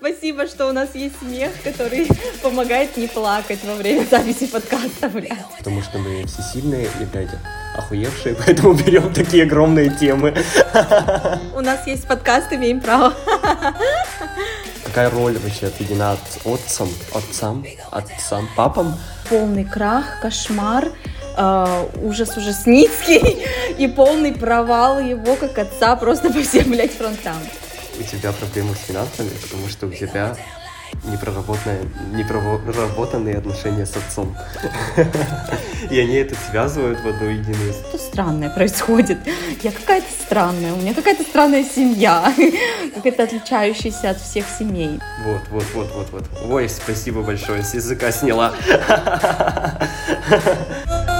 Спасибо, что у нас есть смех, который помогает не плакать во время записи подкаста, бля. Потому что мы все сильные и, блядь, охуевшие, поэтому берем такие огромные темы. У нас есть подкаст, имеем право. Какая роль вообще отведена от отцам, отцам, отцам, папам? Полный крах, кошмар, э, ужас ужасницкий и полный провал его как отца просто по всем, блядь, фронтам у тебя проблемы с финансами, потому что у тебя непроработанные, непроработанные отношения с отцом. И они это связывают в одну единую. Что странное происходит? Я какая-то странная, у меня какая-то странная семья, какая-то отличающаяся от всех семей. Вот, вот, вот, вот, вот. Ой, спасибо большое, с языка сняла.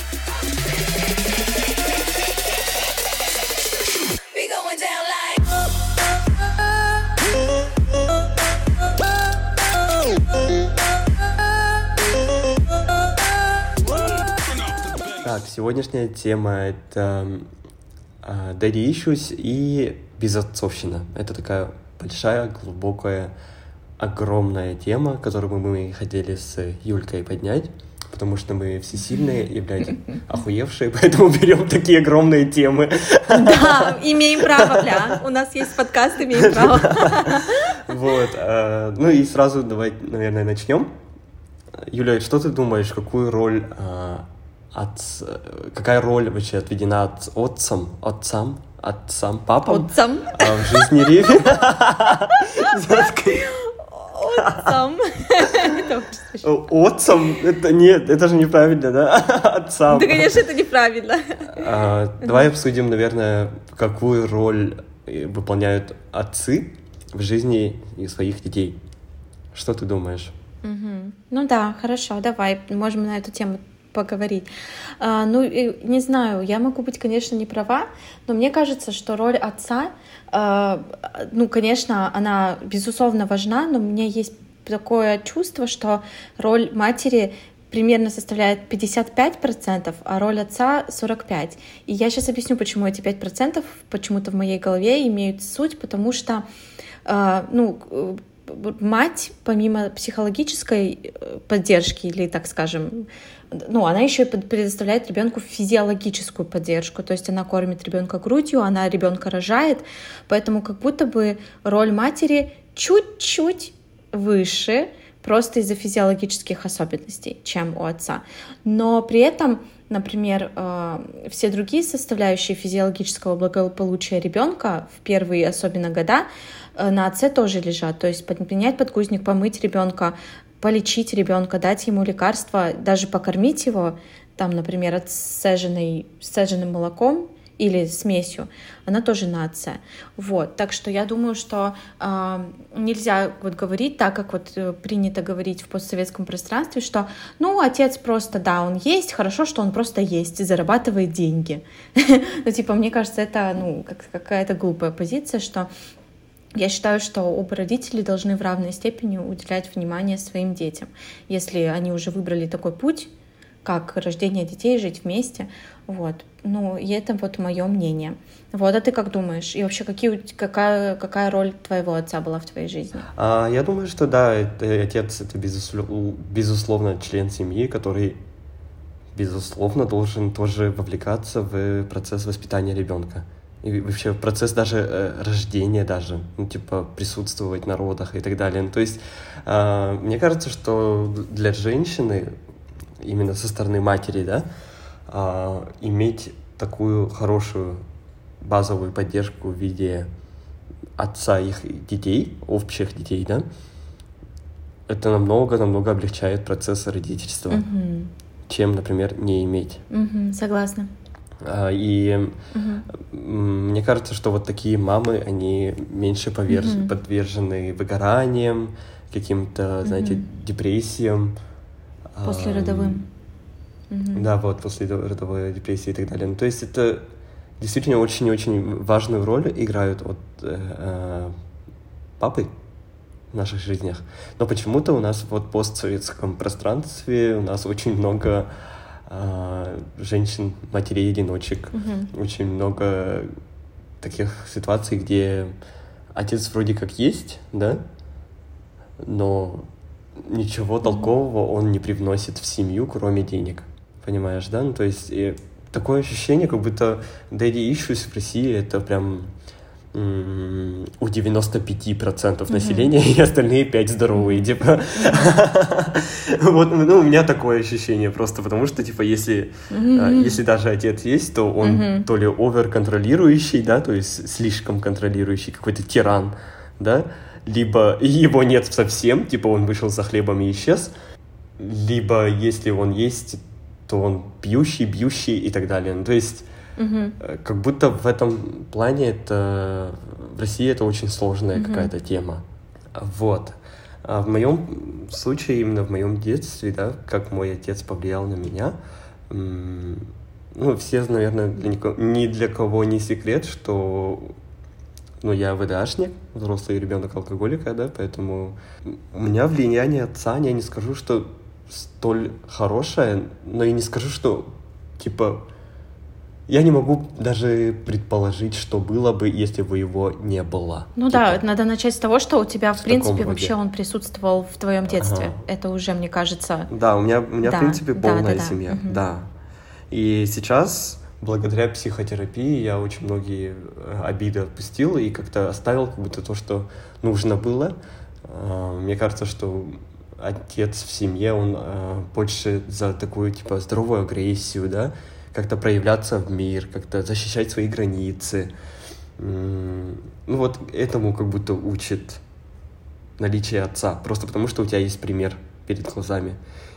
Сегодняшняя тема — это э, daddy issues и безотцовщина. Это такая большая, глубокая, огромная тема, которую мы хотели с Юлькой поднять, потому что мы все сильные и, блядь, охуевшие, поэтому берем такие огромные темы. Да, имеем право, бля. У нас есть подкаст, имеем право. Вот. Э, ну и сразу давай, наверное, начнем. Юля, что ты думаешь, какую роль э, от, какая роль вообще отведена от отцам, отцам, отцам, папам отцам. А, в жизни Риви? Отцам. Отцам? Это нет, это же неправильно, да? Отцам. Да, конечно, это неправильно. А, давай обсудим, наверное, какую роль выполняют отцы в жизни своих детей. Что ты думаешь? Ну да, хорошо, давай, можем на эту тему поговорить. А, ну, не знаю, я могу быть, конечно, не права, но мне кажется, что роль отца, а, ну, конечно, она, безусловно, важна, но у меня есть такое чувство, что роль матери примерно составляет 55%, а роль отца 45%. И я сейчас объясню, почему эти 5% почему-то в моей голове имеют суть, потому что, а, ну, мать, помимо психологической э, поддержки или, так скажем, ну, она еще предоставляет ребенку физиологическую поддержку, то есть она кормит ребенка грудью, она ребенка рожает, поэтому как будто бы роль матери чуть-чуть выше, просто из-за физиологических особенностей, чем у отца. Но при этом, например, э, все другие составляющие физиологического благополучия ребенка в первые особенно года э, на отце тоже лежат. То есть поднять подгузник, помыть ребенка, полечить ребенка, дать ему лекарства, даже покормить его, там, например, отцеженной, сцеженным молоком или смесью, она тоже на отце. Вот, так что я думаю, что э, нельзя вот говорить так, как вот э, принято говорить в постсоветском пространстве, что, ну, отец просто, да, он есть, хорошо, что он просто есть и зарабатывает деньги. Ну, типа, мне кажется, это, ну, какая-то глупая позиция, что я считаю, что оба родители должны в равной степени уделять внимание своим детям. Если они уже выбрали такой путь, как рождение детей, жить вместе, вот. Ну, и это вот мое мнение. Вот, а ты как думаешь? И вообще, какие, какая, какая роль твоего отца была в твоей жизни? А, я думаю, что да, это, отец — это безусловно, безусловно член семьи, который, безусловно, должен тоже вовлекаться в процесс воспитания ребенка и вообще процесс даже э, рождения даже, ну, типа, присутствовать на родах и так далее. Ну, то есть, э, мне кажется, что для женщины, именно со стороны матери, да, э, иметь такую хорошую базовую поддержку в виде отца их детей, общих детей, да, это намного-намного облегчает процесс родительства, угу. чем, например, не иметь. Угу, согласна. А, и угу. мне кажется, что вот такие мамы, они меньше поверж... угу. подвержены выгораниям, каким-то, знаете, угу. депрессиям. После родовым. Угу. Да, вот, после родовой депрессии и так далее. Ну, то есть это действительно очень-очень важную роль играют вот э, э, папы в наших жизнях. Но почему-то у нас вот в постсоветском пространстве у нас очень много э, женщин, матерей-одиночек, угу. очень много таких ситуаций, где отец вроде как есть, да, но ничего толкового он не привносит в семью, кроме денег. Понимаешь, да? Ну, то есть и такое ощущение, как будто daddy issues в России это прям у 95% населения, и остальные 5 здоровые, типа. вот, ну, у меня такое ощущение просто, потому что, типа, если, а, если даже отец есть, то он то ли овер-контролирующий, да, то есть слишком контролирующий, какой-то тиран, да, либо его нет совсем, типа, он вышел за хлебом и исчез, либо если он есть, то он пьющий, бьющий и так далее. Ну, то есть Угу. Как будто в этом плане это в России это очень сложная угу. какая-то тема. Вот. А в моем случае, именно в моем детстве, да, как мой отец повлиял на меня, ну, все, наверное, для никого, ни для кого не секрет, что ну, я ВДАшник, взрослый ребенок алкоголика, да, поэтому у меня влияние отца, я не скажу, что столь хорошее, но и не скажу, что, типа, я не могу даже предположить, что было бы, если бы его не было. Ну типа, да, надо начать с того, что у тебя, в, в принципе, вообще он присутствовал в твоем детстве. Ага. Это уже, мне кажется... Да, у меня, у меня да, в принципе, полная да, да, семья, да. Угу. да. И сейчас, благодаря психотерапии, я очень многие э, обиды отпустил и как-то оставил как будто то, что нужно было. А, мне кажется, что отец в семье, он э, больше за такую, типа, здоровую агрессию, да, как-то проявляться в мир, как-то защищать свои границы. Ну вот этому как будто учит наличие отца, просто потому что у тебя есть пример перед глазами.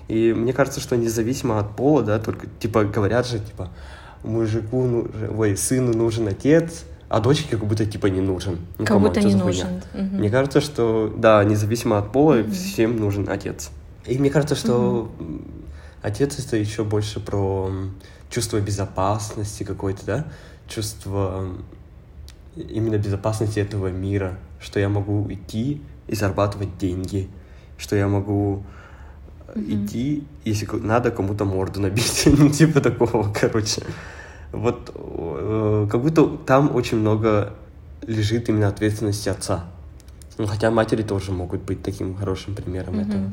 И мне кажется, что независимо от пола, да, только, типа, говорят же, типа, мужику, ну, ой, сыну нужен отец, а дочке как будто, типа, не нужен. Ну, как будто не нужен. Угу. Мне кажется, что, да, независимо от пола, угу. всем нужен отец. И мне кажется, что угу. Отец это еще больше про чувство безопасности какой-то, да, чувство именно безопасности этого мира, что я могу идти и зарабатывать деньги, что я могу mm-hmm. идти, если надо кому-то морду набить, ну, типа такого, короче. Вот э, как будто там очень много лежит именно ответственности отца. Ну, хотя матери тоже могут быть таким хорошим примером mm-hmm. этого.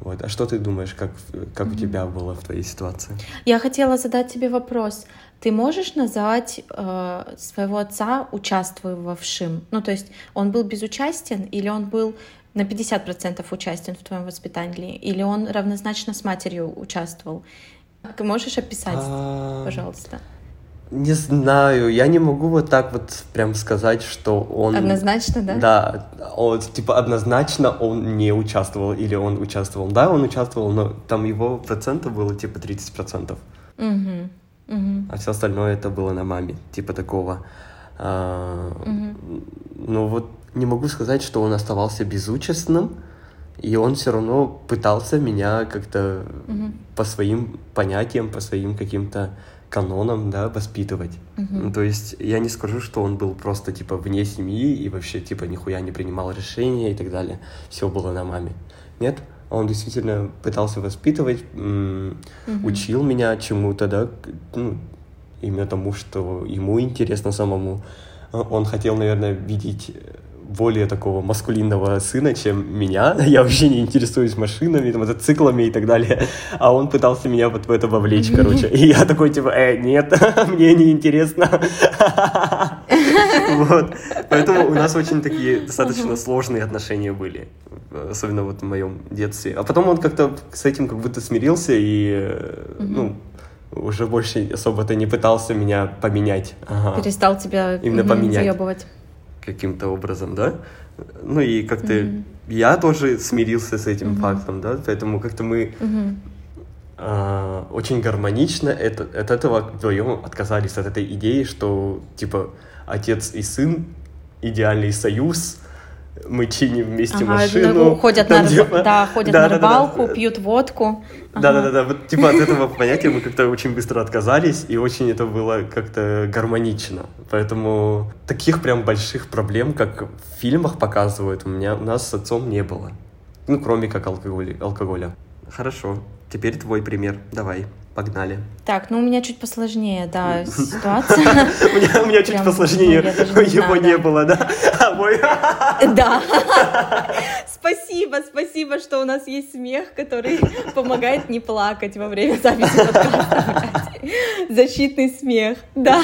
Вот. А что ты думаешь, как, как mm-hmm. у тебя было в твоей ситуации? Я хотела задать тебе вопрос. Ты можешь назвать э, своего отца участвовавшим? Ну, то есть он был безучастен или он был на 50% участен в твоем воспитании? Или он равнозначно с матерью участвовал? Можешь описать, а... пожалуйста? Не знаю, я не могу вот так вот прям сказать, что он... Однозначно, да? Да, он, типа однозначно он не участвовал или он участвовал. Да, он участвовал, но там его процента было типа 30%. Угу, угу. А все остальное это было на маме, типа такого. А, угу. Ну вот не могу сказать, что он оставался безучастным, и он все равно пытался меня как-то угу. по своим понятиям, по своим каким-то канонам, да, воспитывать. Uh-huh. Ну, то есть я не скажу, что он был просто, типа, вне семьи и вообще, типа, нихуя не принимал решения и так далее. Все было на маме. Нет, он действительно пытался воспитывать, uh-huh. учил меня чему-то, да, ну, именно тому, что ему интересно самому. Он хотел, наверное, видеть более такого маскулинного сына, чем меня. Я вообще не интересуюсь машинами, мотоциклами и так далее. А он пытался меня вот в это вовлечь, короче. И я такой, типа, э, нет, мне не интересно. Вот. Поэтому у нас очень такие достаточно сложные отношения были. Особенно вот в моем детстве. А потом он как-то с этим как будто смирился и, ну, уже больше особо-то не пытался меня поменять. Ага. Перестал тебя именно поменять. заебывать каким-то образом, да. Ну и как-то mm-hmm. я тоже смирился с этим mm-hmm. фактом, да, поэтому как-то мы mm-hmm. э, очень гармонично это, от этого вдвоем отказались от этой идеи, что типа отец и сын идеальный союз, мы чиним вместе ага, машину. Ходят, там, на, типа... да, ходят да, на рыбалку, да, да, пьют водку. Да-да-да, вот типа от этого понятия мы как-то очень быстро отказались, и очень это было как-то гармонично. Поэтому таких прям больших проблем, как в фильмах показывают, у меня у нас с отцом не было. Ну, кроме как алкоголя. алкоголя. Хорошо, теперь твой пример, давай. Погнали. Так, ну у меня чуть посложнее, да, ситуация. У меня чуть посложнее, ну, его не было, да? А мой... Да. Спасибо, спасибо, что у нас есть смех, который помогает не плакать во время записи подкаста. Защитный смех, да.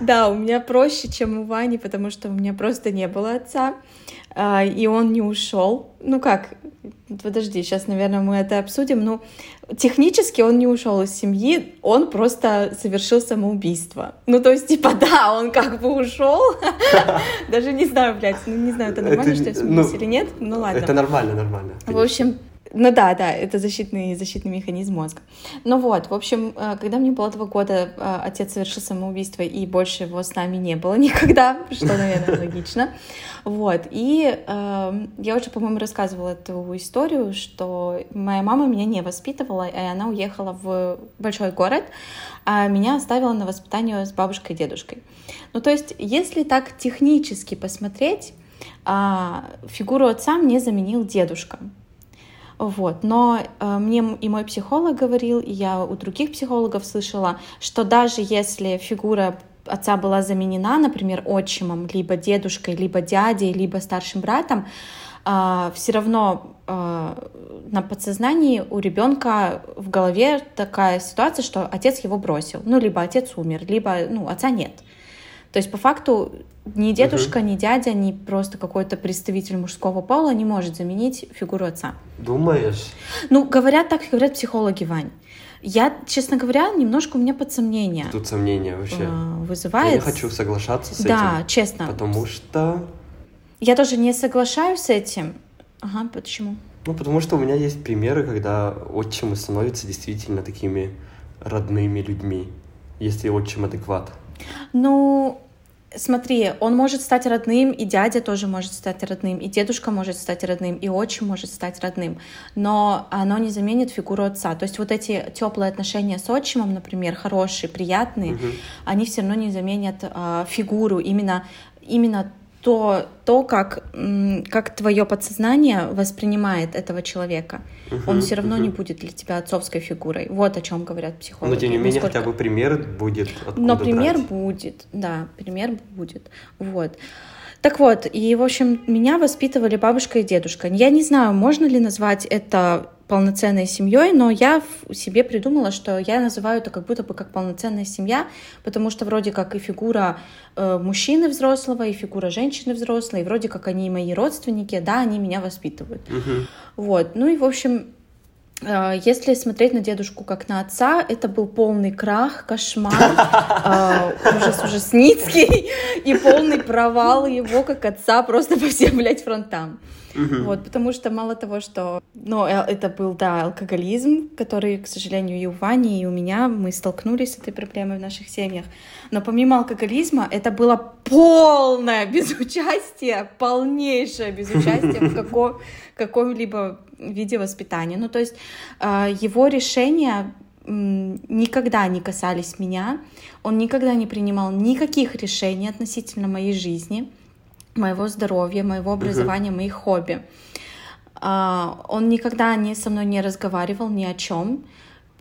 Да, у меня проще, чем у Вани, потому что у меня просто не было отца, и он не ушел. Ну как, подожди, сейчас, наверное, мы это обсудим. Ну, технически он не ушел из семьи, он просто совершил самоубийство. Ну, то есть, типа, да, он как бы ушел. Даже не знаю, блядь, ну не знаю, это нормально, что я смеюсь ну, или нет. Ну ладно. Это нормально, нормально. В общем, ну да, да, это защитный, защитный механизм мозга. Ну вот, в общем, э, когда мне было два года, э, отец совершил самоубийство, и больше его с нами не было никогда, что, наверное, логично. Вот, и э, я уже, по-моему, рассказывала эту историю, что моя мама меня не воспитывала, и она уехала в большой город, а меня оставила на воспитание с бабушкой и дедушкой. Ну, то есть, если так технически посмотреть, а, фигуру отца мне заменил дедушка. Вот. Но э, мне и мой психолог говорил, и я у других психологов слышала, что даже если фигура отца была заменена, например, отчимом, либо дедушкой, либо дядей, либо старшим братом, э, все равно э, на подсознании у ребенка в голове такая ситуация, что отец его бросил, ну либо отец умер, либо ну отца нет. То есть по факту ни дедушка, угу. ни дядя, ни просто какой-то представитель мужского пола не может заменить фигуру отца. Думаешь? Ну, говорят так, говорят психологи, Вань. Я, честно говоря, немножко у меня под сомнение. Тут сомнение вообще. Вызывает. Я не хочу соглашаться с да, этим. Да, честно. Потому что... Я тоже не соглашаюсь с этим. Ага, почему? Ну, потому что у меня есть примеры, когда отчимы становятся действительно такими родными людьми, если отчим адекват. Ну, Смотри, он может стать родным, и дядя тоже может стать родным, и дедушка может стать родным, и отчим может стать родным, но оно не заменит фигуру отца. То есть вот эти теплые отношения с отчимом, например, хорошие, приятные, угу. они все равно не заменят э, фигуру именно именно то, то как, как твое подсознание воспринимает этого человека. Угу, Он все равно угу. не будет для тебя отцовской фигурой. Вот о чем говорят психологи. Но тем не менее, Насколько... хотя бы пример будет. Но пример брать. будет, да, пример будет. Вот. Так вот, и, в общем, меня воспитывали бабушка и дедушка. Я не знаю, можно ли назвать это полноценной семьей, но я себе придумала, что я называю это как будто бы как полноценная семья, потому что вроде как и фигура э, мужчины взрослого, и фигура женщины взрослой, и вроде как они мои родственники, да, они меня воспитывают. Угу. Вот, ну и в общем, э, если смотреть на дедушку как на отца, это был полный крах, кошмар, э, ужас ужасницкий и полный провал его как отца просто по всем, блядь, фронтам. Угу. Вот, потому что мало того, что, ну, э, это был, да, алкоголизм, который, к сожалению, и у Вани, и у меня, мы столкнулись с этой проблемой в наших семьях. Но помимо алкоголизма, это было полное безучастие, полнейшее безучастие в каком, каком-либо виде воспитания. Ну, то есть э, его решения никогда не касались меня, он никогда не принимал никаких решений относительно моей жизни моего здоровья, моего образования, uh-huh. моих хобби. А, он никогда не со мной не разговаривал ни о чем,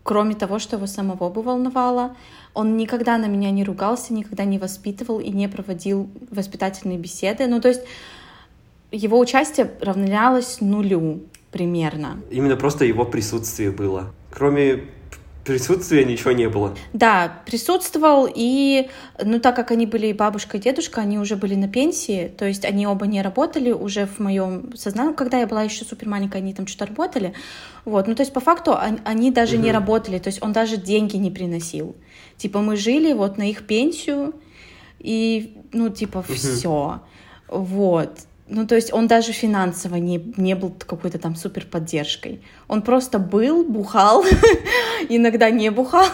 кроме того, что его самого бы волновало. Он никогда на меня не ругался, никогда не воспитывал и не проводил воспитательные беседы. Ну, то есть его участие равнялось нулю примерно. Именно просто его присутствие было. Кроме присутствия ничего не было. Да, присутствовал, и, ну, так как они были бабушка и дедушка, они уже были на пенсии, то есть они оба не работали уже в моем сознании, когда я была еще супер маленькая, они там что-то работали, вот, ну, то есть по факту они, они даже угу. не работали, то есть он даже деньги не приносил, типа мы жили вот на их пенсию, и, ну, типа, угу. все, вот, ну, то есть он даже финансово не, не был какой-то там супер поддержкой. Он просто был, бухал, иногда не бухал,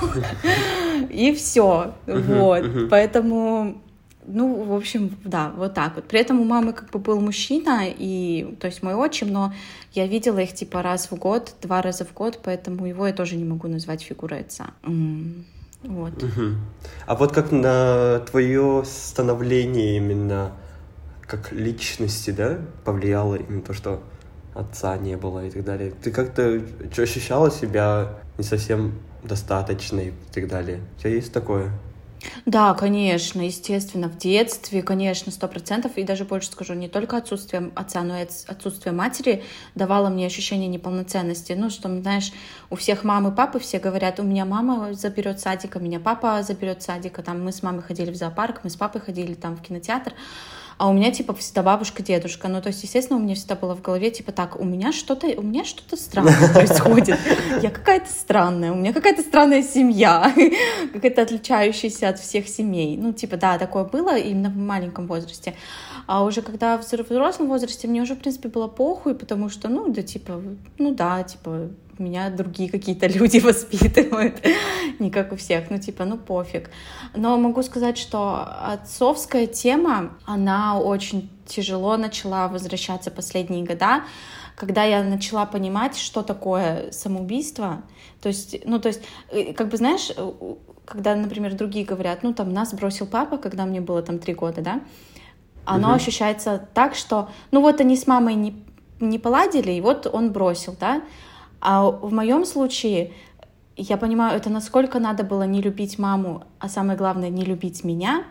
и все. Вот. Поэтому, ну, в общем, да, вот так вот. При этом у мамы как бы был мужчина, и, то есть мой отчим, но я видела их типа раз в год, два раза в год, поэтому его я тоже не могу назвать фигурой отца. Вот. А вот как на твое становление именно как личности, да, повлияло именно то, что отца не было и так далее. Ты как-то ощущала себя не совсем достаточной и так далее? У тебя есть такое? Да, конечно, естественно, в детстве, конечно, сто процентов, и даже больше скажу, не только отсутствие отца, но и отсутствие матери давало мне ощущение неполноценности. Ну, что, знаешь, у всех мамы и папы все говорят, у меня мама заберет садика, меня папа заберет садика, там мы с мамой ходили в зоопарк, мы с папой ходили там в кинотеатр, а у меня, типа, всегда бабушка, дедушка. Ну, то есть, естественно, у меня всегда было в голове, типа, так, у меня что-то, у меня что-то странное происходит. Я какая-то странная, у меня какая-то странная семья, какая-то отличающаяся от всех семей. Ну, типа, да, такое было именно в маленьком возрасте. А уже когда в взрослом возрасте мне уже, в принципе, было похуй, потому что, ну, да, типа, ну да, типа, меня другие какие-то люди воспитывают, не как у всех, ну типа, ну пофиг. Но могу сказать, что отцовская тема, она очень тяжело начала возвращаться последние года, когда я начала понимать, что такое самоубийство. То есть, ну то есть, э, как бы знаешь, э, когда, например, другие говорят, ну там нас бросил папа, когда мне было там три года, да, оно угу. ощущается так, что, ну вот они с мамой не не поладили, и вот он бросил, да, а в моем случае я понимаю, это насколько надо было не любить маму, а самое главное, не любить меня,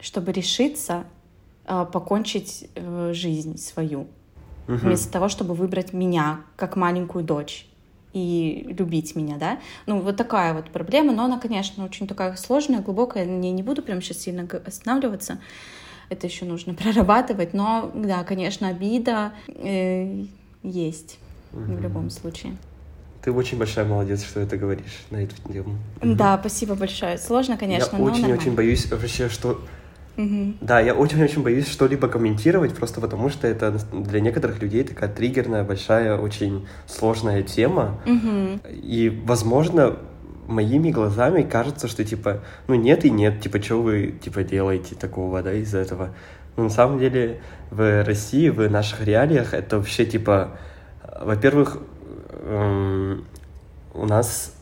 чтобы решиться э, покончить э, жизнь свою. Угу. Вместо того, чтобы выбрать меня как маленькую дочь и любить меня, да. Ну, вот такая вот проблема, но она, конечно, очень такая сложная, глубокая. Я не буду прям сейчас сильно останавливаться. Это еще нужно прорабатывать, но, да, конечно, обида э, есть угу. в любом случае. Ты очень большая молодец, что это говоришь на эту тему. Да, спасибо большое. Сложно, конечно, Я очень-очень боюсь вообще, что... Угу. Да, я очень-очень боюсь что-либо комментировать, просто потому что это для некоторых людей такая триггерная, большая, очень сложная тема. Угу. И, возможно, моими глазами кажется, что типа, ну нет и нет, типа, что вы типа делаете такого, да, из-за этого. Но на самом деле в России, в наших реалиях это вообще типа, во-первых, у нас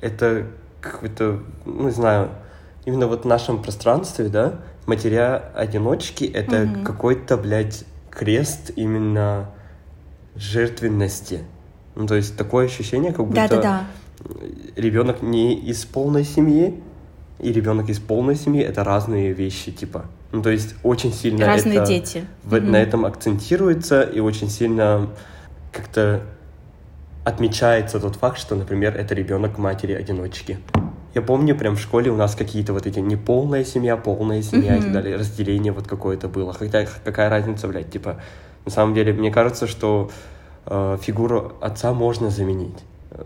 это какой-то, ну, не знаю, именно вот в нашем пространстве, да, матеря-одиночки — это mm-hmm. какой-то, блядь, крест именно жертвенности. Ну, то есть такое ощущение, как будто Да-да-да. ребенок не из полной семьи, и ребенок из полной семьи — это разные вещи, типа. Ну, то есть очень сильно Разные это, дети. В, mm-hmm. На этом акцентируется, и очень сильно как-то отмечается тот факт, что, например, это ребенок матери-одиночки. Я помню, прям в школе у нас какие-то вот эти неполная семья, полная семья mm-hmm. и так далее, разделение вот какое-то было. Хотя какая разница, блядь, типа, на самом деле, мне кажется, что э, фигуру отца можно заменить.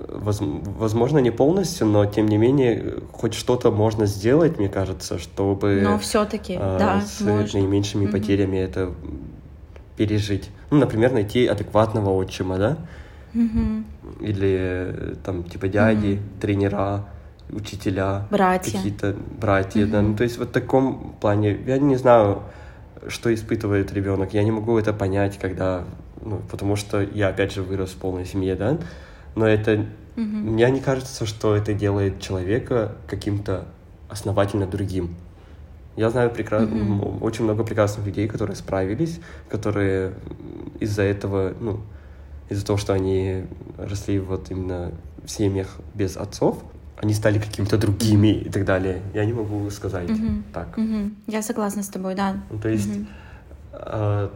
Воз, возможно, не полностью, но тем не менее, хоть что-то можно сделать, мне кажется, чтобы... Но все-таки, э, да, С можно. наименьшими mm-hmm. потерями это пережить. Ну, например, найти адекватного отчима, да? Угу. Или там типа дяди, угу. тренера, учителя. Братья. Какие-то братья, угу. да. Ну, то есть вот в таком плане, я не знаю, что испытывает ребенок. Я не могу это понять, когда, ну, потому что я опять же вырос в полной семье, да. Но это, угу. мне не кажется, что это делает человека каким-то основательно другим. Я знаю прекра... mm-hmm. очень много прекрасных людей, которые справились, которые из-за этого, ну, из-за того, что они росли вот именно в семьях без отцов, они стали какими-то другими и так далее. Я не могу сказать mm-hmm. так. Mm-hmm. Я согласна с тобой, да. Ну, то есть mm-hmm. э,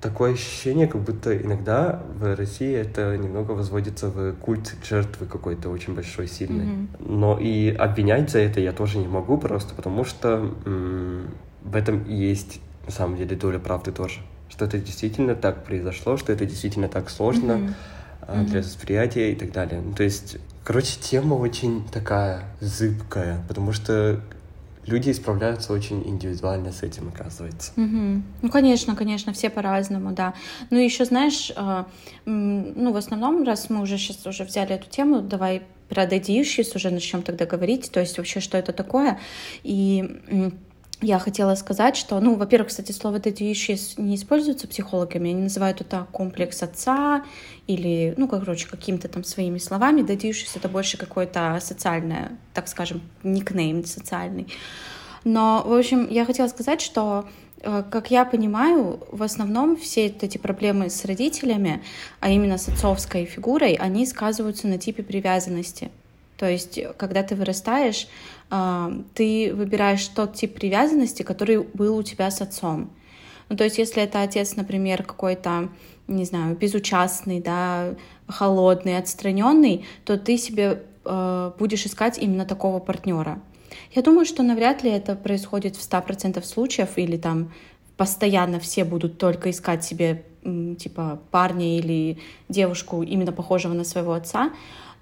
такое ощущение, как будто иногда в России это немного возводится в культ жертвы какой-то очень большой, сильный. Mm-hmm. Но и обвинять за это я тоже не могу, просто потому что м- в этом есть на самом деле доля правды тоже что это действительно так произошло, что это действительно так сложно mm-hmm. для восприятия и так далее. Ну, то есть, короче, тема очень такая зыбкая, потому что люди справляются очень индивидуально с этим, оказывается. Угу. Ну, конечно, конечно, все по-разному, да. Ну, еще, знаешь, э, ну, в основном, раз мы уже сейчас уже взяли эту тему, давай про issues уже начнем тогда говорить, то есть вообще, что это такое. И я хотела сказать, что, ну, во-первых, кстати, слово issues не используется психологами, они называют это комплекс отца или, ну, короче, какими-то там своими словами. Issues — это больше какое-то социальное, так скажем, никнейм социальный. Но, в общем, я хотела сказать, что э, как я понимаю, в основном все эти проблемы с родителями, а именно с отцовской фигурой, они сказываются на типе привязанности. То есть, когда ты вырастаешь, ты выбираешь тот тип привязанности, который был у тебя с отцом. Ну, то есть, если это отец, например, какой-то, не знаю, безучастный, да, холодный, отстраненный, то ты себе э, будешь искать именно такого партнера. Я думаю, что навряд ли это происходит в 100% случаев, или там постоянно все будут только искать себе типа парня или девушку именно похожего на своего отца,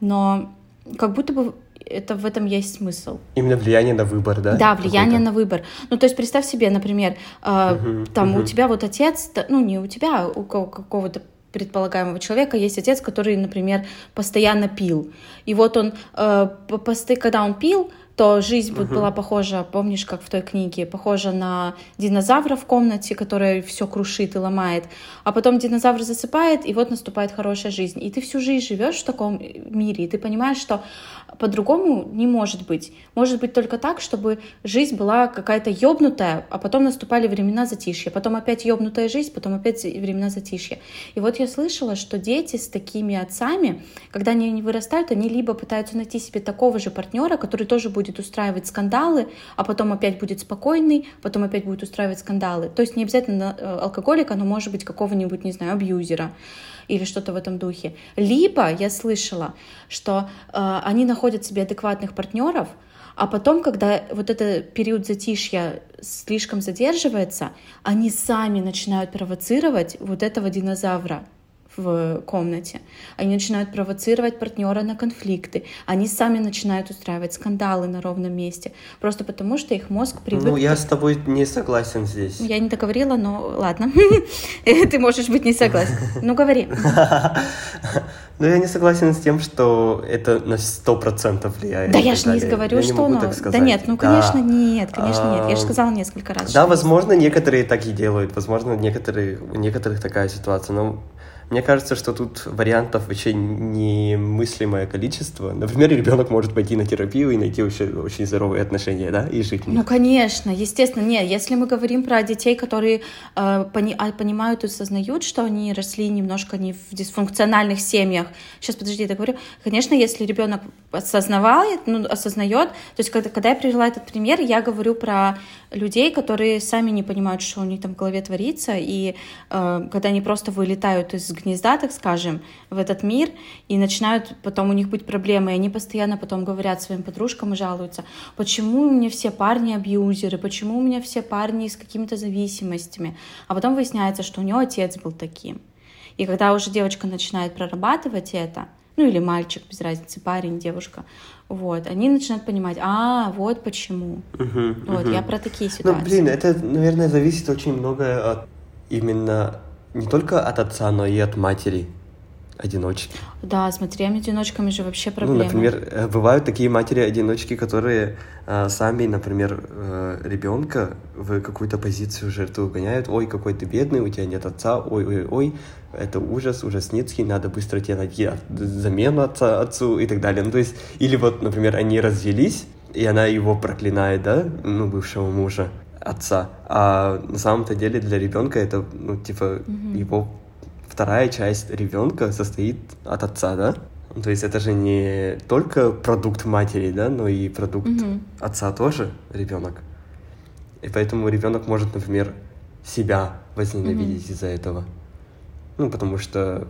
но как будто бы это в этом есть смысл. Именно влияние на выбор, да? Да, влияние на выбор. Ну, то есть представь себе, например, э, угу, там угу. у тебя вот отец, ну, не у тебя, а у какого-то предполагаемого человека есть отец, который, например, постоянно пил. И вот он, э, когда он пил, то жизнь uh-huh. была похожа, помнишь, как в той книге, похожа на динозавра в комнате, который все крушит и ломает, а потом динозавр засыпает, и вот наступает хорошая жизнь. И ты всю жизнь живешь в таком мире, и ты понимаешь, что по-другому не может быть. Может быть только так, чтобы жизнь была какая-то ёбнутая, а потом наступали времена затишья, потом опять ёбнутая жизнь, потом опять времена затишья. И вот я слышала, что дети с такими отцами, когда они не вырастают, они либо пытаются найти себе такого же партнера, который тоже будет устраивать скандалы, а потом опять будет спокойный, потом опять будет устраивать скандалы. То есть не обязательно э, алкоголика, но может быть какого-нибудь, не знаю, абьюзера или что-то в этом духе. Либо я слышала, что э, они находят себе адекватных партнеров, а потом, когда вот этот период затишья слишком задерживается, они сами начинают провоцировать вот этого динозавра в комнате. Они начинают провоцировать партнера на конфликты. Они сами начинают устраивать скандалы на ровном месте. Просто потому, что их мозг привык... Ну, я с тобой не согласен здесь. Я не договорила, но ладно. Ты можешь быть не согласен. Ну, говори. Ну, я не согласен с тем, что это на сто процентов влияет. Да я же не говорю, что оно... Да нет, ну, конечно, нет, конечно, нет. Я же сказала несколько раз. Да, возможно, некоторые так и делают. Возможно, некоторые, у некоторых такая ситуация. Но мне кажется, что тут вариантов вообще немыслимое количество. Например, ребенок может пойти на терапию и найти вообще очень здоровые отношения, да, и жить. Ну, конечно, естественно. Нет, если мы говорим про детей, которые э, пони а, понимают и осознают, что они росли немножко не в дисфункциональных семьях. Сейчас, подожди, я говорю. Конечно, если ребенок осознавает, ну, осознает, то есть когда, когда я привела этот пример, я говорю про людей, которые сами не понимают, что у них там в голове творится, и э, когда они просто вылетают из гнезда, так скажем, в этот мир, и начинают потом у них быть проблемы, и они постоянно потом говорят своим подружкам и жалуются, почему у меня все парни абьюзеры, почему у меня все парни с какими-то зависимостями, а потом выясняется, что у него отец был таким. И когда уже девочка начинает прорабатывать это, ну или мальчик, без разницы, парень, девушка, вот, они начинают понимать, а, вот почему. Угу, вот, угу. я про такие ситуации. Ну, блин, это, наверное, зависит очень много от именно не только от отца, но и от матери одиночки. Да, с матерями-одиночками же вообще проблема. Ну, например, э, бывают такие матери-одиночки, которые э, сами, например, э, ребенка в какую-то позицию жертвы угоняют. Ой, какой ты бедный, у тебя нет отца, ой-ой-ой, это ужас, ужасницкий, надо быстро тебе найти замену отца, отцу и так далее. Ну, то есть, или вот, например, они развелись, и она его проклинает, да, ну, бывшего мужа, отца. А на самом-то деле для ребенка это, ну, типа, mm-hmm. его вторая часть ребенка состоит от отца, да? То есть это же не только продукт матери, да, но и продукт mm-hmm. отца тоже ребенок. И поэтому ребенок может, например, себя возненавидеть mm-hmm. из-за этого. Ну, потому что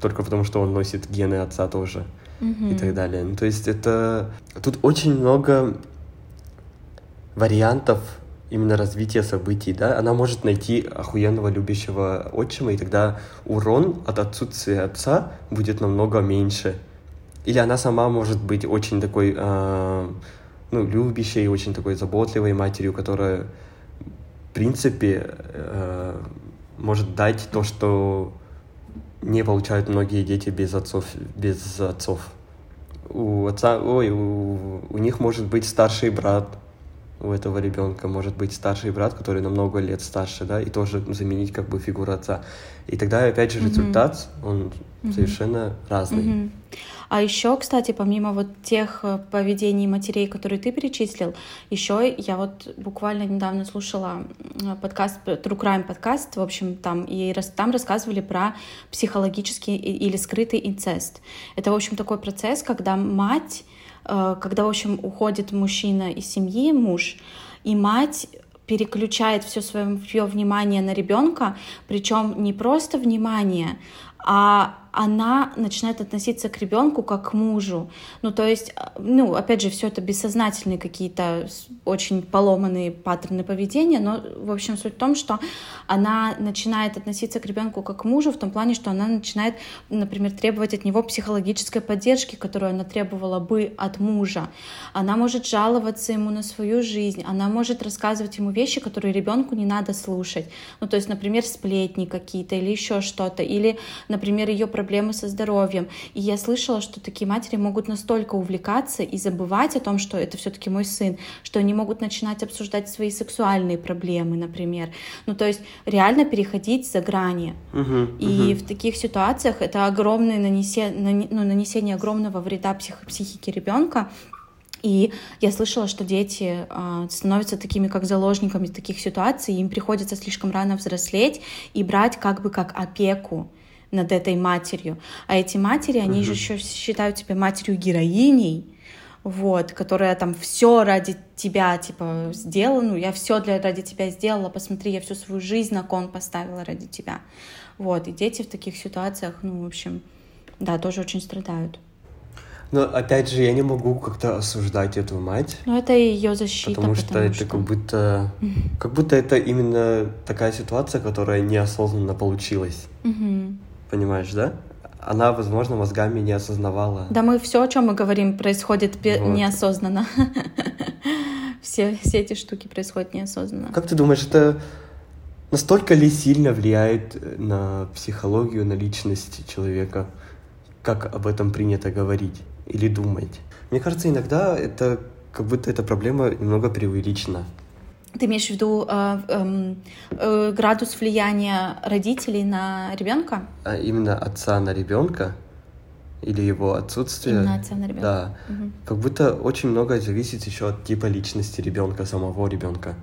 только потому, что он носит гены отца тоже mm-hmm. и так далее. Ну, то есть это тут очень много вариантов именно развитие событий, да, она может найти охуенного любящего отчима, и тогда урон от отсутствия отца будет намного меньше. Или она сама может быть очень такой э, ну, любящей, очень такой заботливой матерью, которая, в принципе, э, может дать то, что не получают многие дети без отцов, без отцов. У отца, ой, у, у них может быть старший брат, у этого ребенка может быть старший брат, который на много лет старше, да, и тоже заменить как бы фигуру отца. И тогда, опять же, результат, mm-hmm. он mm-hmm. совершенно разный. Mm-hmm. А еще, кстати, помимо вот тех э, поведений матерей, которые ты перечислил, еще я вот буквально недавно слушала подкаст, True Crime подкаст, в общем, там, и там рассказывали про психологический или скрытый инцест. Это, в общем, такой процесс, когда мать Э, когда, в общем, уходит мужчина из семьи, муж, и мать переключает все свое внимание на ребенка, причем не просто внимание, а она начинает относиться к ребенку как к мужу. Ну, то есть, э, ну, опять же, все это бессознательные какие-то очень поломанные паттерны поведения, но, в общем, суть в том, что она начинает относиться к ребенку как к мужу в том плане, что она начинает, например, требовать от него психологической поддержки, которую она требовала бы от мужа. Она может жаловаться ему на свою жизнь, она может рассказывать ему вещи, которые ребенку не надо слушать. Ну, то есть, например, сплетни какие-то или еще что-то, или, например, ее проблемы со здоровьем. И я слышала, что такие матери могут настолько увлекаться и забывать о том, что это все-таки мой сын, что они могут начинать обсуждать свои сексуальные проблемы, например. Ну, то есть реально переходить за грани. Uh-huh, и в таких ситуациях это огромное нанесение, ну, нанесение огромного вреда псих, психике ребенка. И я слышала, что дети э, становятся такими как заложниками таких ситуаций, им приходится слишком рано взрослеть и брать как бы как опеку над этой матерью. А эти матери, они uh-huh. же еще считают себя матерью-героиней, вот, которая там все ради тебя, типа, сделала, ну, я все для, ради тебя сделала, посмотри, я всю свою жизнь на кон поставила ради тебя. Вот, и дети в таких ситуациях, ну, в общем, да, тоже очень страдают. Но опять же, я не могу как-то осуждать эту мать. Ну, это ее защита. Потому что потому это что... как будто... Как будто это именно такая ситуация, которая неосознанно получилась. Угу. Понимаешь, да? Она, возможно, мозгами не осознавала. Да, мы все, о чем мы говорим, происходит вот. неосознанно. все, все эти штуки происходят неосознанно. Как ты думаешь, это настолько ли сильно влияет на психологию, на личность человека, как об этом принято говорить или думать? Мне кажется, иногда это как будто эта проблема немного преувеличена. Ты имеешь в виду э, э, э, градус влияния родителей на ребенка? А именно отца на ребенка или его отсутствие. Именно отца на ребенка. Да. Угу. Как будто очень многое зависит еще от типа личности ребенка, самого ребенка.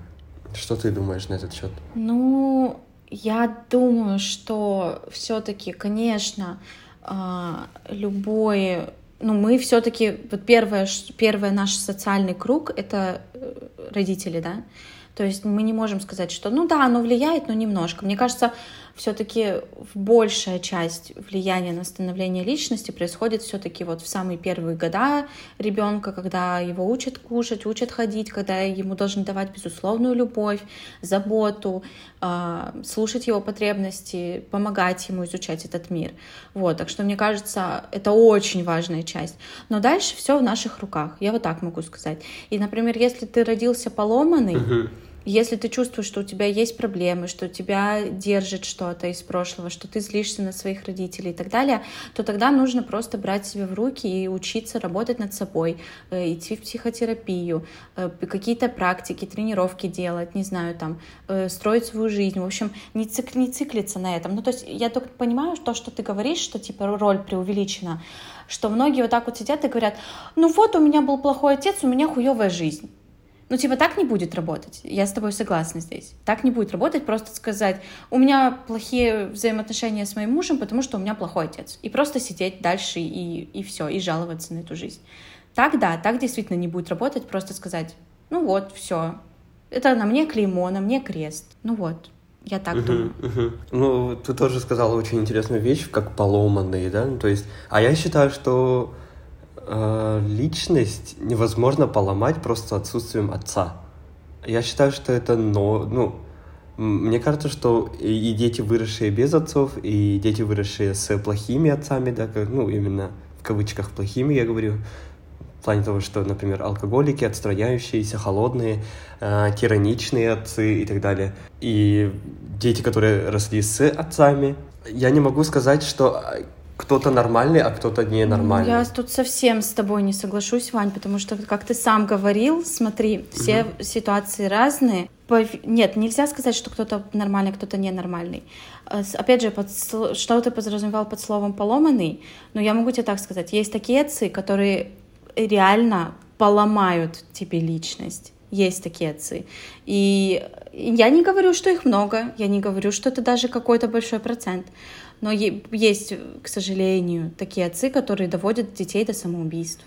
Что ты думаешь на этот счет? Ну, я думаю, что все-таки, конечно, э, любой ну, мы все-таки, вот первое, первое наш социальный круг — это э, родители, да, то есть мы не можем сказать, что ну да, оно влияет, но немножко. Мне кажется, все-таки большая часть влияния на становление личности происходит все-таки вот в самые первые года ребенка, когда его учат кушать, учат ходить, когда ему должны давать безусловную любовь, заботу, а, слушать его потребности, помогать ему изучать этот мир. Вот, так что мне кажется, это очень важная часть. Но дальше все в наших руках, я вот так могу сказать. И, например, если ты родился поломанный, uh-huh если ты чувствуешь, что у тебя есть проблемы, что тебя держит что-то из прошлого, что ты злишься на своих родителей и так далее, то тогда нужно просто брать себя в руки и учиться работать над собой, э, идти в психотерапию, э, какие-то практики, тренировки делать, не знаю, там, э, строить свою жизнь. В общем, не, цик, не циклиться на этом. Ну, то есть я только понимаю то, что ты говоришь, что типа роль преувеличена, что многие вот так вот сидят и говорят, ну вот у меня был плохой отец, у меня хуевая жизнь. Ну, типа, так не будет работать. Я с тобой согласна здесь. Так не будет работать просто сказать, у меня плохие взаимоотношения с моим мужем, потому что у меня плохой отец. И просто сидеть дальше и, и все, и жаловаться на эту жизнь. Так, да, так действительно не будет работать, просто сказать, ну вот, все. Это на мне клеймо, на мне крест. Ну вот, я так uh-huh, думаю. Uh-huh. Ну, ты тоже сказала очень интересную вещь, как поломанные, да? Ну, то есть, а я считаю, что личность невозможно поломать просто отсутствием отца. Я считаю, что это, но, ну, мне кажется, что и дети, выросшие без отцов, и дети, выросшие с плохими отцами, да, ну, именно в кавычках плохими, я говорю, плане того, что, например, алкоголики, отстраняющиеся, холодные, э, тираничные отцы и так далее. И дети, которые росли с отцами. Я не могу сказать, что кто-то нормальный, а кто-то ненормальный. Я тут совсем с тобой не соглашусь, Вань, потому что, как ты сам говорил, смотри, все угу. ситуации разные. Нет, нельзя сказать, что кто-то нормальный, кто-то ненормальный. Э, опять же, под, что ты подразумевал под словом поломанный, но я могу тебе так сказать. Есть такие отцы, которые реально поломают тебе личность. Есть такие отцы. И я не говорю, что их много, я не говорю, что это даже какой-то большой процент. Но есть, к сожалению, такие отцы, которые доводят детей до самоубийств.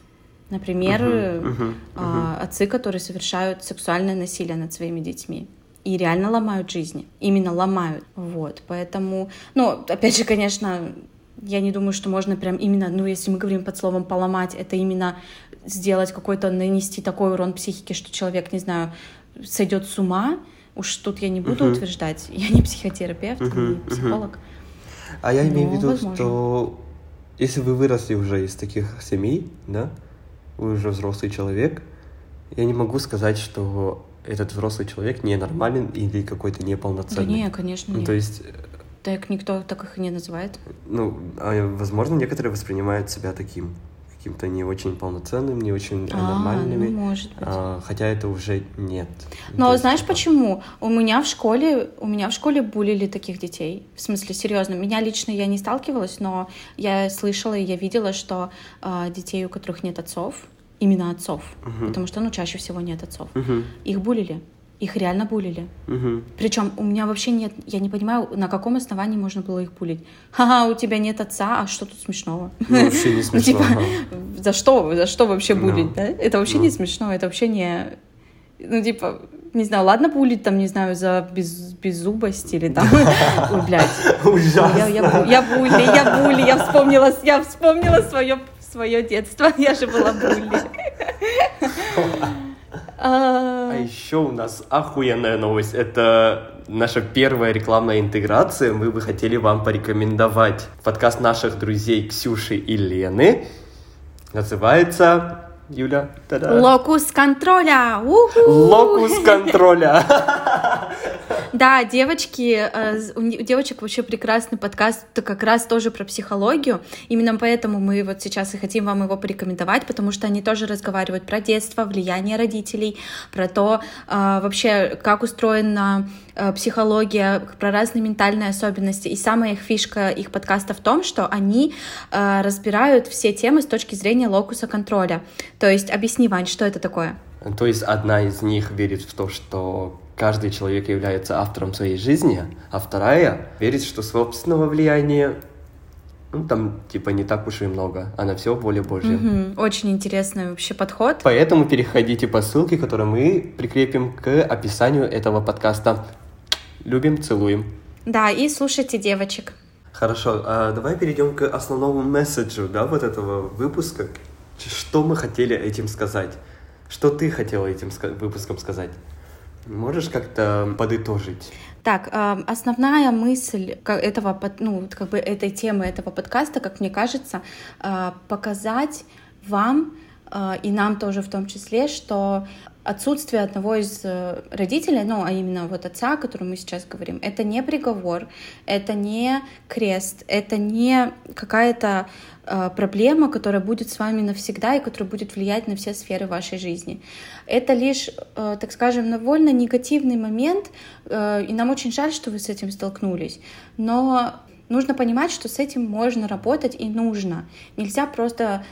Например, uh-huh, uh-huh, uh-huh. отцы, которые совершают сексуальное насилие над своими детьми и реально ломают жизни. Именно ломают. Вот. Поэтому, ну, опять же, конечно, я не думаю, что можно прям именно, ну, если мы говорим под словом поломать, это именно сделать какой-то, нанести такой урон психике, что человек, не знаю, сойдет с ума. Уж тут я не буду uh-huh. утверждать. Я не психотерапевт, uh-huh, не психолог. Uh-huh. А я имею в виду, возможно. что если вы выросли уже из таких семей, да, вы уже взрослый человек, я не могу сказать, что этот взрослый человек ненормален или какой-то неполноценный. Да не, конечно, ну, нет. То есть... Так никто так их и не называет. Ну, а, возможно, некоторые воспринимают себя таким каким-то не очень полноценным, не очень а, нормальными. Ну, может быть. А, хотя это уже нет. Но есть, знаешь типа... почему? У меня в школе, у меня в школе булили таких детей. В смысле, серьезно. Меня лично я не сталкивалась, но я слышала и я видела, что а, детей, у которых нет отцов, именно отцов, угу. потому что, ну, чаще всего нет отцов, угу. их булили. Их реально булили. Угу. Причем у меня вообще нет, я не понимаю, на каком основании можно было их булить. Ха-ха, у тебя нет отца, а что тут смешного? Ну, вообще не смешно. типа, за что, за что вообще булить, no. да? Это вообще no. не смешно, это вообще не, ну, типа, не знаю, ладно булить там, не знаю, за без, беззубость или там, ой, блядь. Ужасно. Я, я, я були, я були, я вспомнила, я вспомнила свое, свое детство, я же была були. А еще у нас охуенная новость. Это наша первая рекламная интеграция. Мы бы хотели вам порекомендовать подкаст наших друзей Ксюши и Лены. Называется Юля. Локус контроля. Локус контроля. Да, девочки, э, у девочек вообще прекрасный подкаст, это как раз тоже про психологию. Именно поэтому мы вот сейчас и хотим вам его порекомендовать, потому что они тоже разговаривают про детство, влияние родителей, про то э, вообще, как устроена э, психология, про разные ментальные особенности. И самая их фишка их подкаста в том, что они разбирают все темы с точки зрения локуса контроля. То есть объясни, Вань, что это такое? То есть одна из них верит в то, что каждый человек является автором своей жизни, а вторая верит, что собственного влияния ну, там, типа, не так уж и много, а на все более Божье. Угу. Очень интересный вообще подход. Поэтому переходите по ссылке, которую мы прикрепим к описанию этого подкаста. Любим, целуем. Да, и слушайте девочек. Хорошо, а давай перейдем к основному месседжу, да, вот этого выпуска. Что мы хотели этим сказать? Что ты хотела этим выпуском сказать? Можешь как-то подытожить? Так, э, основная мысль этого, ну, как бы этой темы, этого подкаста, как мне кажется, э, показать вам э, и нам тоже в том числе, что отсутствие одного из родителей, ну, а именно вот отца, о котором мы сейчас говорим, это не приговор, это не крест, это не какая-то Э, проблема, которая будет с вами навсегда и которая будет влиять на все сферы вашей жизни. Это лишь, э, так скажем, довольно негативный момент, э, и нам очень жаль, что вы с этим столкнулись. Но нужно понимать, что с этим можно работать и нужно. Нельзя просто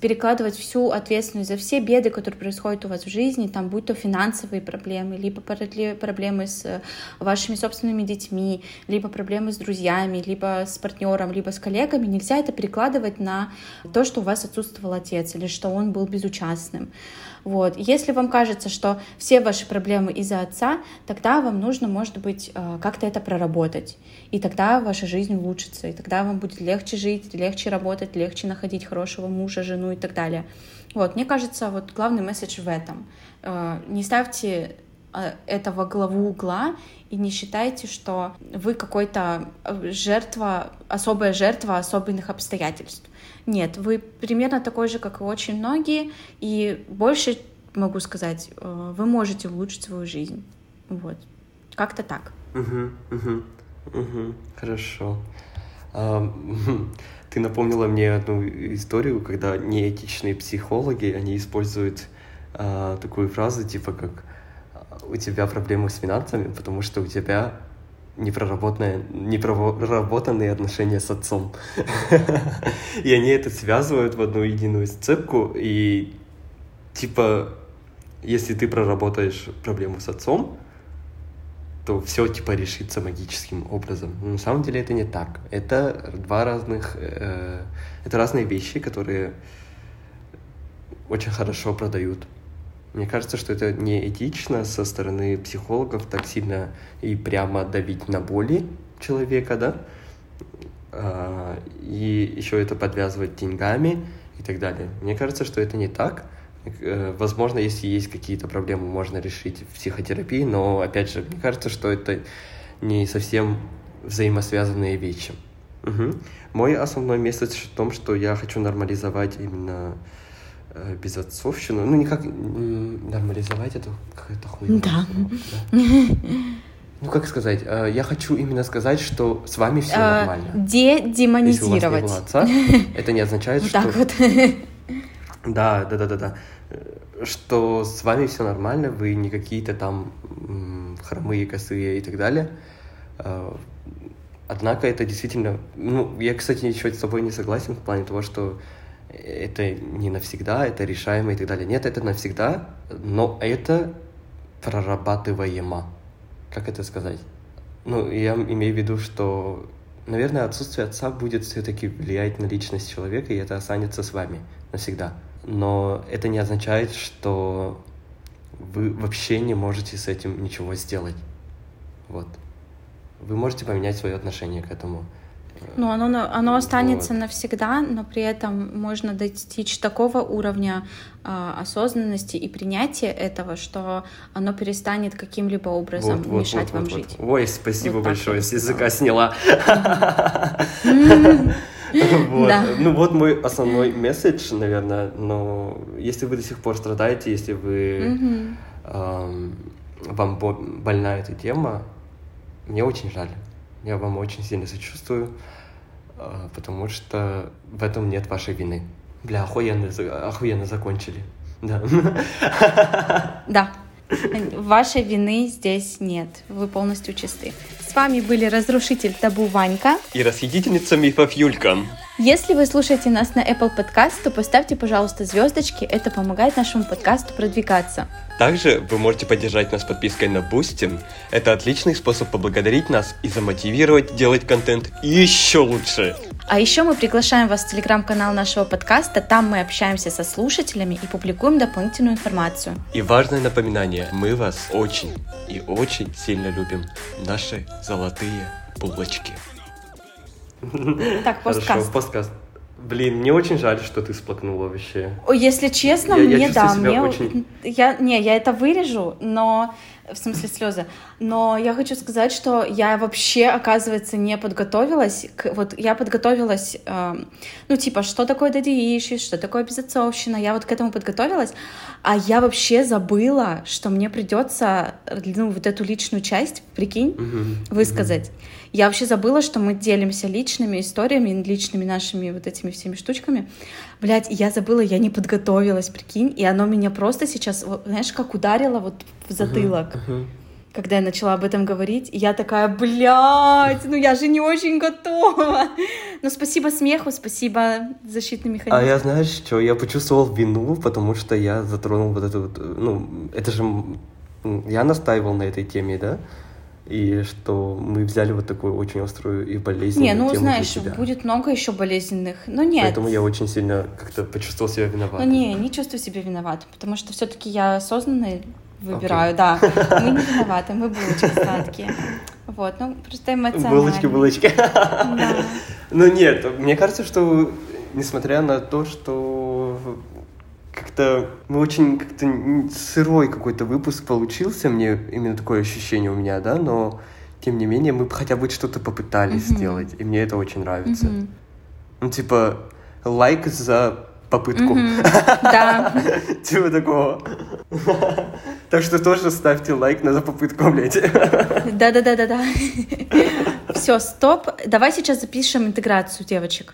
перекладывать всю ответственность за все беды, которые происходят у вас в жизни, там, будь то финансовые проблемы, либо проблемы с э, вашими собственными детьми, либо проблемы с друзьями, либо с партнером, либо с коллегами, нельзя это перекладывать на то, что у вас отсутствовал отец или что он был безучастным. Вот. Если вам кажется, что все ваши проблемы из-за отца, тогда вам нужно, может быть, э, как-то это проработать. И тогда ваша жизнь улучшится, и тогда вам будет легче жить, легче работать, легче находить хорошего мужа, жену и так далее. Вот. Мне кажется, вот главный месседж в этом. Э, не ставьте э, этого главу угла и не считайте, что вы какой-то жертва, особая жертва особенных обстоятельств. Нет, вы примерно такой же, как и очень многие, и больше могу сказать, э, вы можете улучшить свою жизнь. Вот. Как-то так. Угу, угу, угу. Хорошо. А, ты напомнила мне одну историю, когда неэтичные психологи, они используют а, такую фразу, типа как у тебя проблемы с финансами, потому что у тебя непроработанные, непроработанные отношения с отцом. И они это связывают в одну единую сцепку, и типа, если ты проработаешь проблему с отцом, то все типа решится магическим образом. Но на самом деле это не так. Это два разных, э, это разные вещи, которые очень хорошо продают. Мне кажется, что это не этично со стороны психологов так сильно и прямо давить на боли человека, да, а, и еще это подвязывать деньгами и так далее. Мне кажется, что это не так. Э, возможно, если есть какие-то проблемы, можно решить в психотерапии, но, опять же, мне кажется, что это не совсем взаимосвязанные вещи. Угу. Мой основной месседж в том, что я хочу нормализовать именно безотцовщину, ну никак нормализовать эту какая-то хуйня. Да. да. Ну, как сказать, э, я хочу именно сказать, что с вами все а, нормально. Де-демонизировать. Если у вас не было отца, это не означает, что... Так вот. Да, да, да, да, да. Что с вами все нормально, вы не какие-то там хромые, косые и так далее. Однако это действительно... Ну, я, кстати, еще с тобой не согласен в плане того, что это не навсегда, это решаемо и так далее. Нет, это навсегда, но это прорабатываемо. Как это сказать? Ну, я имею в виду, что, наверное, отсутствие отца будет все-таки влиять на личность человека, и это останется с вами навсегда. Но это не означает, что вы вообще не можете с этим ничего сделать. Вот. Вы можете поменять свое отношение к этому. Ну, оно, оно останется вот. навсегда, но при этом можно достичь такого уровня э, осознанности и принятия этого, что оно перестанет каким-либо образом вот, мешать вот, вам вот, жить. Вот. Ой, спасибо вот большое, с языка сняла. Вот. Да. Ну вот мой основной месседж, наверное, но если вы до сих пор страдаете, если вы эм, вам больна эта тема, мне очень жаль. Я вам очень сильно сочувствую, а, потому что в этом нет вашей вины. Бля, охуенно, охуенно закончили. Да. Да. Вашей вины здесь нет. Вы полностью чисты. С вами были разрушитель табу Ванька и расхитительница мифов Юлька. Если вы слушаете нас на Apple Podcast, то поставьте, пожалуйста, звездочки. Это помогает нашему подкасту продвигаться. Также вы можете поддержать нас подпиской на Boosty. Это отличный способ поблагодарить нас и замотивировать делать контент еще лучше. А еще мы приглашаем вас в телеграм-канал нашего подкаста. Там мы общаемся со слушателями и публикуем дополнительную информацию. И важное напоминание. Мы вас очень и очень сильно любим. Наши золотые булочки. Так, посткаст. Хорошо, посткаст. Блин, мне очень жаль, что ты сплакнула вообще. Если честно, я, мне я да, мне очень... я не, я это вырежу, но в смысле слезы. Но я хочу сказать, что я вообще, оказывается, не подготовилась. К, вот я подготовилась, э, ну, типа, что такое issues, что такое безотцовщина. Я вот к этому подготовилась, а я вообще забыла, что мне придется, ну, вот эту личную часть, прикинь, высказать. Я вообще забыла, что мы делимся личными историями, личными нашими вот этими всеми штучками. Блять, я забыла, я не подготовилась, прикинь, и оно меня просто сейчас, знаешь, как ударило вот в затылок. Uh-huh, uh-huh когда я начала об этом говорить, и я такая, блядь, ну я же не очень готова. Но спасибо смеху, спасибо защитный механизм. А я, знаешь, что, я почувствовал вину, потому что я затронул вот эту вот, ну, это же, я настаивал на этой теме, да? И что мы взяли вот такую очень острую и болезненную Не, ну тему знаешь, для тебя. будет много еще болезненных, но нет. Поэтому я очень сильно как-то почувствовал себя виноватым. Ну не, не чувствую себя виноватым, потому что все-таки я осознанно выбираю, okay. да. Мы не виноваты, мы булочки сладкие. Вот, ну просто эмоционально. Булочки, булочки. Да. Ну нет, мне кажется, что несмотря на то, что как-то мы очень как-то сырой какой-то выпуск получился, мне именно такое ощущение у меня, да, но тем не менее мы хотя бы что-то попытались mm-hmm. сделать, и мне это очень нравится. Mm-hmm. Ну, типа, лайк за попытку. Да. Типа такого. Так что тоже ставьте лайк на за попытку, блядь. Да-да-да-да-да. Все, стоп. Давай сейчас запишем интеграцию девочек.